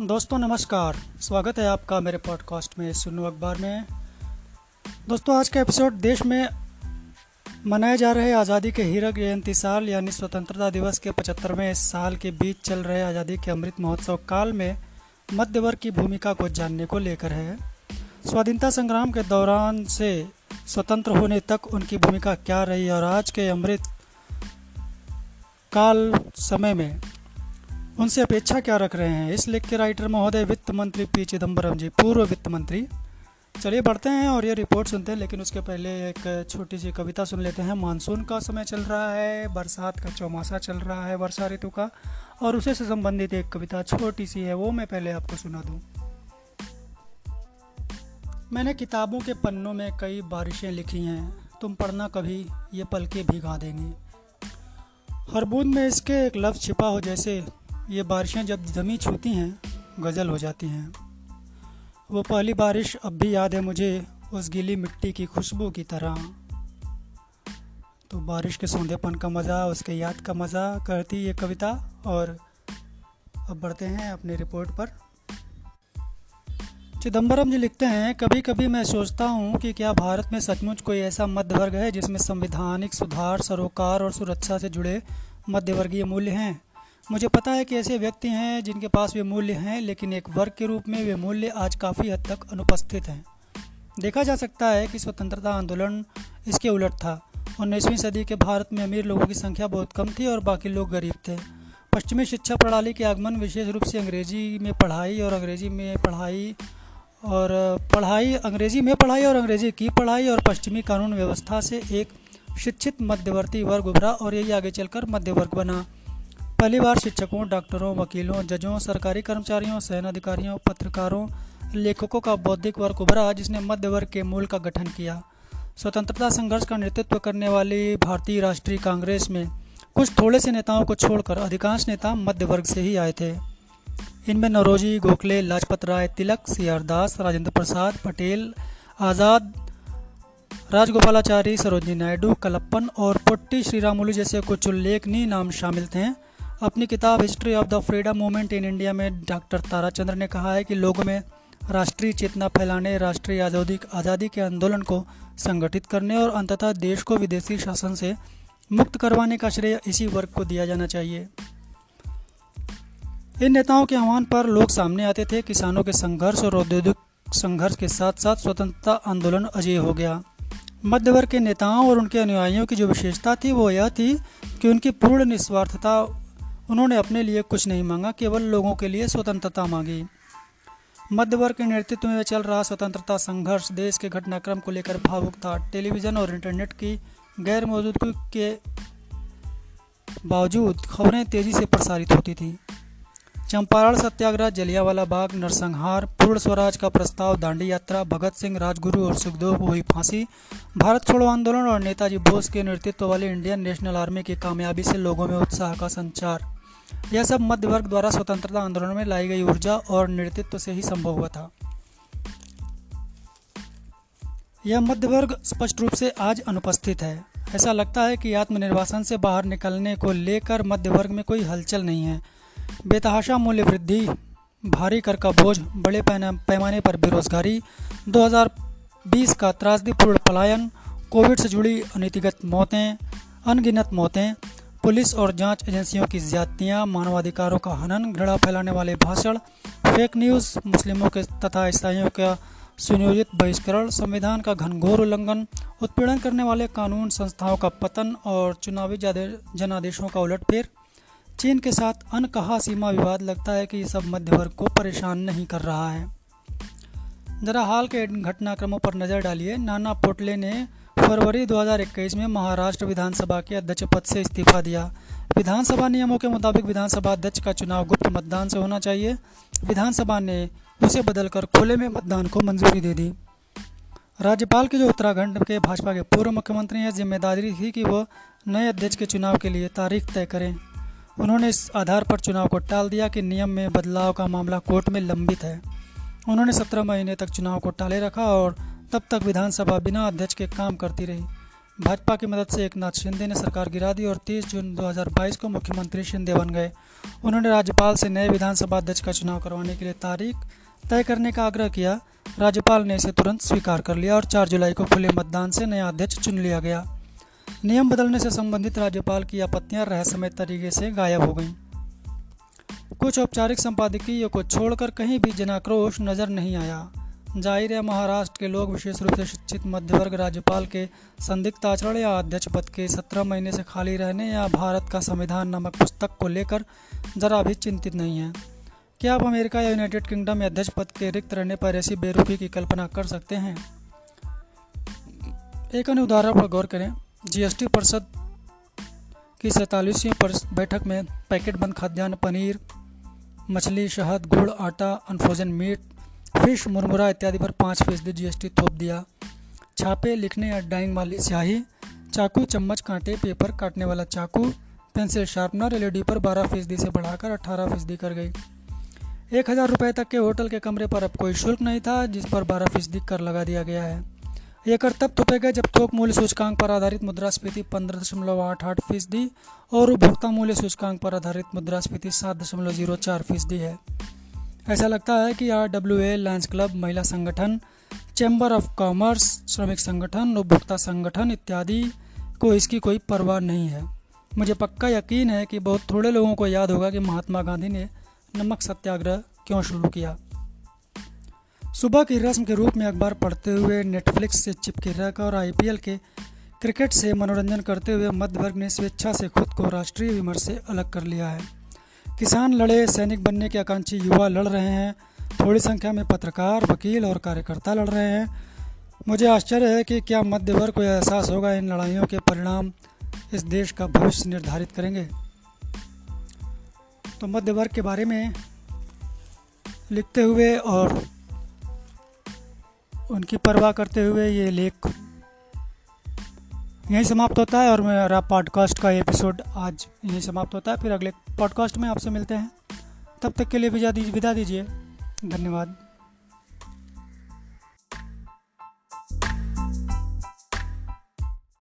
दोस्तों, नमस्कार। स्वागत है आपका मेरे पॉडकास्ट में सुनो अखबार में। दोस्तों, आज का एपिसोड देश में मनाए जा रहे आज़ादी के हीरक जयंती साल, यानी स्वतंत्रता दिवस के पचहत्तरवें साल के बीच चल रहे आज़ादी के अमृत महोत्सव काल में मध्य वर्ग की भूमिका को जानने को लेकर है। स्वाधीनता संग्राम के दौरान से स्वतंत्र होने तक उनकी भूमिका क्या रही और आज के अमृत काल समय में उनसे अपेक्षा क्या रख रहे हैं? इस लेख के राइटर महोदय, वित्त मंत्री पी चिदम्बरम जी, पूर्व वित्त मंत्री। चलिए बढ़ते हैं और ये रिपोर्ट सुनते हैं, लेकिन उसके पहले एक छोटी सी कविता सुन लेते हैं। मानसून का समय चल रहा है, बरसात का चौमासा चल रहा है, वर्षा ऋतु का, और उसे से संबंधित एक कविता छोटी सी है, वो मैं पहले आपको सुना दूँ। मैंने किताबों के पन्नों में कई बारिशें लिखी हैं, तुम पढ़ना कभी ये पलके भिगा देंगी। हर बूंद में इसके एक लफ्ज़ छिपा हो जैसे ये बारिशें जब ज़मी छूती हैं, गज़ल हो जाती हैं। वो पहली बारिश अब भी याद है मुझे, उस गीली मिट्टी की खुशबू की तरह। तो बारिश के सौंधेपन का मज़ा, उसके याद का मज़ा, करती ये कविता और अब बढ़ते हैं अपनी रिपोर्ट पर। चिदम्बरम जी लिखते हैं कभी कभी मैं सोचता हूँ कि क्या भारत में सचमुच कोई ऐसा मध्य वर्ग है जिसमें संविधानिक सुधार, सरोकार और सुरक्षा से जुड़े मध्यवर्गीय मूल्य हैं? मुझे पता है कि ऐसे व्यक्ति हैं जिनके पास वे मूल्य हैं, लेकिन एक वर्ग के रूप में वे मूल्य आज काफ़ी हद तक अनुपस्थित हैं। देखा जा सकता है कि स्वतंत्रता आंदोलन इसके उलट था। उन्नीसवीं सदी के भारत में अमीर लोगों की संख्या बहुत कम थी और बाकी लोग गरीब थे। पश्चिमी शिक्षा प्रणाली के आगमन विशेष रूप से अंग्रेज़ी में पढ़ाई और अंग्रेज़ी में पढ़ाई और, पढ़ाई, अंग्रेज़ी में पढ़ाई और अंग्रेज़ी की पढ़ाई और पश्चिमी कानून व्यवस्था से एक शिक्षित मध्यवर्ती वर्ग उभरा और यही आगे चलकर मध्य वर्ग बना। पहली बार शिक्षकों, डॉक्टरों, वकीलों, जजों, सरकारी कर्मचारियों सेना अधिकारियों पत्रकारों, लेखकों का बौद्धिक वर्ग उभरा जिसने मध्य वर्ग के मूल का गठन किया। स्वतंत्रता संघर्ष का नेतृत्व करने वाली भारतीय राष्ट्रीय कांग्रेस में कुछ थोड़े से नेताओं को छोड़कर अधिकांश नेता मध्य वर्ग से ही आए थे। इनमें नौरोजी, गोखले, लाजपत राय, तिलक, सी आर दास, राजेंद्र प्रसाद, पटेल, आज़ाद, राजगोपालाचारी, सरोजनी नायडू, कलप्पन और पोट्टी श्रीरामुलू जैसे कुछ उल्लेखनीय नाम शामिल थे। अपनी किताब History of the Freedom Movement in India में डॉक्टर ताराचंद्र ने कहा है कि लोगों में राष्ट्रीय चेतना फैलाने, राष्ट्रीय आज़ादी आज़ादी के आंदोलन को संगठित करने और अंततः देश को विदेशी शासन से मुक्त करवाने का श्रेय इसी वर्ग को दिया जाना चाहिए। इन नेताओं के आह्वान पर लोग सामने आते थे, किसानों के संघर्ष और औद्योगिक संघर्ष के साथ साथ स्वतंत्रता आंदोलन अजय हो गया। मध्य वर्ग के नेताओं और उनके अनुयायियों की जो विशेषता थी, वो यह थी कि उनकी पूर्ण निस्वार्थता उन्होंने अपने लिए कुछ नहीं मांगा, केवल लोगों के लिए स्वतंत्रता मांगी। मध्य वर्ग के नेतृत्व में चल रहा स्वतंत्रता संघर्ष देश के घटनाक्रम को लेकर भावुक था। टेलीविज़न और इंटरनेट की गैर मौजूदगी के बावजूद खबरें तेज़ी से प्रसारित होती थी। चंपारण, सत्याग्रह, जलियावाला बाग, नरसंहार, पूर्ण स्वराज का प्रस्ताव, दांडी यात्रा, भगत सिंह, राजगुरु और सुखदेव को हुई फांसी, भारत छोड़ो आंदोलन और नेताजी बोस के नेतृत्व वाली इंडियन नेशनल आर्मी की कामयाबी से लोगों में उत्साह का संचार। यह सब मध्य वर्ग द्वारा स्वतंत्रता आंदोलन में लाई गई ऊर्जा और नेतृत्व से ही संभव हुआ था। यह मध्य वर्ग स्पष्ट रूप से आज अनुपस्थित है। ऐसा लगता है कि आत्मनिर्वासन से बाहर निकलने को लेकर मध्य वर्ग में कोई हलचल नहीं है। बेतहाशा मूल्य वृद्धि, भारी कर का बोझ, बड़े पैमाने पर बेरोजगारी 2020 का त्रासदीपूर्ण पलायन, कोविड से जुड़ी अनीतिगत मौतें, अनगिनत मौतें पुलिस और जाँच एजेंसियों की ज्यादतियाँ, मानवाधिकारों का हनन, घृणा फैलाने वाले भाषण फेक न्यूज़ मुस्लिमों के तथा ईसाइयों का सुनियोजित बहिष्करण, संविधान का घनघोर उल्लंघन, उत्पीड़न करने वाले कानून संस्थाओं का पतन और चुनावी जनादेशों का उलटफेर। चीन के साथ अनकहा सीमा विवाद लगता है कि ये सब मध्य वर्ग को परेशान नहीं कर रहा है। जरा हाल के घटनाक्रमों पर नज़र डालिए। नाना पोटले ने फरवरी 2021 में महाराष्ट्र विधानसभा के अध्यक्ष पद से इस्तीफा दिया। विधानसभा नियमों के मुताबिक विधानसभा अध्यक्ष का चुनाव गुप्त मतदान से होना चाहिए। विधानसभा ने उसे बदलकर खुले में मतदान को मंजूरी दे दी। राज्यपाल के जो उत्तराखंड के भाजपा के पूर्व मुख्यमंत्री हैं, ज़िम्मेदारी थी कि वो नए अध्यक्ष के चुनाव के लिए तारीख तय करें। उन्होंने इस आधार पर चुनाव को टाल दिया कि नियम में बदलाव का मामला कोर्ट में लंबित है। उन्होंने सत्रह महीने तक चुनाव को टाले रखा और तब तक विधानसभा बिना अध्यक्ष के काम करती रही। भाजपा की मदद से एक नाथ शिंदे ने सरकार गिरा दी और 30 जून 2022 को मुख्यमंत्री शिंदे बन गए। उन्होंने राज्यपाल से नए विधानसभा अध्यक्ष का चुनाव करवाने के लिए तारीख तय करने का आग्रह किया। राज्यपाल ने इसे तुरंत स्वीकार कर लिया और 4 जुलाई को खुले मतदान से नया अध्यक्ष चुन लिया गया। नियम बदलने से संबंधित राज्यपाल की आपत्तियाँ रहस्यमय तरीके से गायब हो गईं। कुछ औपचारिक संपादकीय को छोड़कर कहीं भी जनाक्रोश नज़र नहीं आया। ज़ाहिर है महाराष्ट्र के लोग विशेष रूप से शिक्षित मध्य वर्ग राज्यपाल के संदिग्ध आचरण या अध्यक्ष पद के सत्रह महीने से खाली रहने या भारत का संविधान नामक पुस्तक को लेकर जरा भी चिंतित नहीं है। क्या आप अमेरिका या यूनाइटेड किंगडम में अध्यक्ष पद के रिक्त रहने पर ऐसी बेरूपी की कल्पना कर सकते हैं? एक अन्य उदाहरण पर गौर करें। जीएसटी परिषद की सैतालीसवीं बैठक में पैकेट बंद, खाद्यान्न पनीर, मछली, शहद, गुड़, आटा, अनफ्रोजन मीट फ़िश मुरमुरा इत्यादि पर पाँच फ़ीसदी जीएसटी थोप दिया। छापे लिखने या डाइंग वाली स्याही, चाकू, चम्मच, कांटे, पेपर काटने वाला चाकू, पेंसिल शार्पनर, एलईडी पर बारह फ़ीसदी से बढ़ाकर अठारह फ़ीसदी कर गई। एक हज़ार रुपये तक के होटल के कमरे पर अब कोई शुल्क नहीं था, जिस पर बारह फ़ीसदी कर लगा दिया गया है। ये कर तब थोपे जब थोक मूल्य सूचकांक पर आधारित मुद्रास्फीति पंद्रह दशमलव आठ आठ फ़ीसदी और उपभोक्ता मूल्य सूचकांक पर आधारित मुद्रास्फीति सात दशमलव ज़ीरो चार फ़ीसदी है। ऐसा लगता है कि R W A Lions club, महिला संगठन, चैम्बर ऑफ़ कॉमर्स, श्रमिक संगठन, उपभोक्ता संगठन इत्यादि को इसकी कोई परवाह नहीं है। मुझे पक्का यकीन है कि बहुत थोड़े लोगों को याद होगा कि महात्मा गांधी ने नमक सत्याग्रह क्यों शुरू किया। सुबह की रस्म के रूप में अखबार पढ़ते हुए, नेटफ्लिक्स से चिपके रहकर और आईपीएल के क्रिकेट से मनोरंजन करते हुए मध्य वर्ग ने स्वेच्छा से खुद को राष्ट्रीय विमर्श से अलग कर लिया है। किसान लड़े, सैनिक बनने के आकांक्षी युवा लड़ रहे हैं। थोड़ी संख्या में पत्रकार, वकील और कार्यकर्ता लड़ रहे हैं। मुझे आश्चर्य है कि क्या मध्य वर्ग को एहसास होगा इन लड़ाइयों के परिणाम इस देश का भविष्य निर्धारित करेंगे। तो मध्य वर्ग के बारे में लिखते हुए और उनकी परवाह करते हुए ये लेख यहीं समाप्त होता है और मेरा पॉडकास्ट का एपिसोड आज यहीं समाप्त होता है। फिर अगले पॉडकास्ट में आपसे मिलते हैं। तब तक के लिए विदा दीजिए विदा दीजिए। धन्यवाद।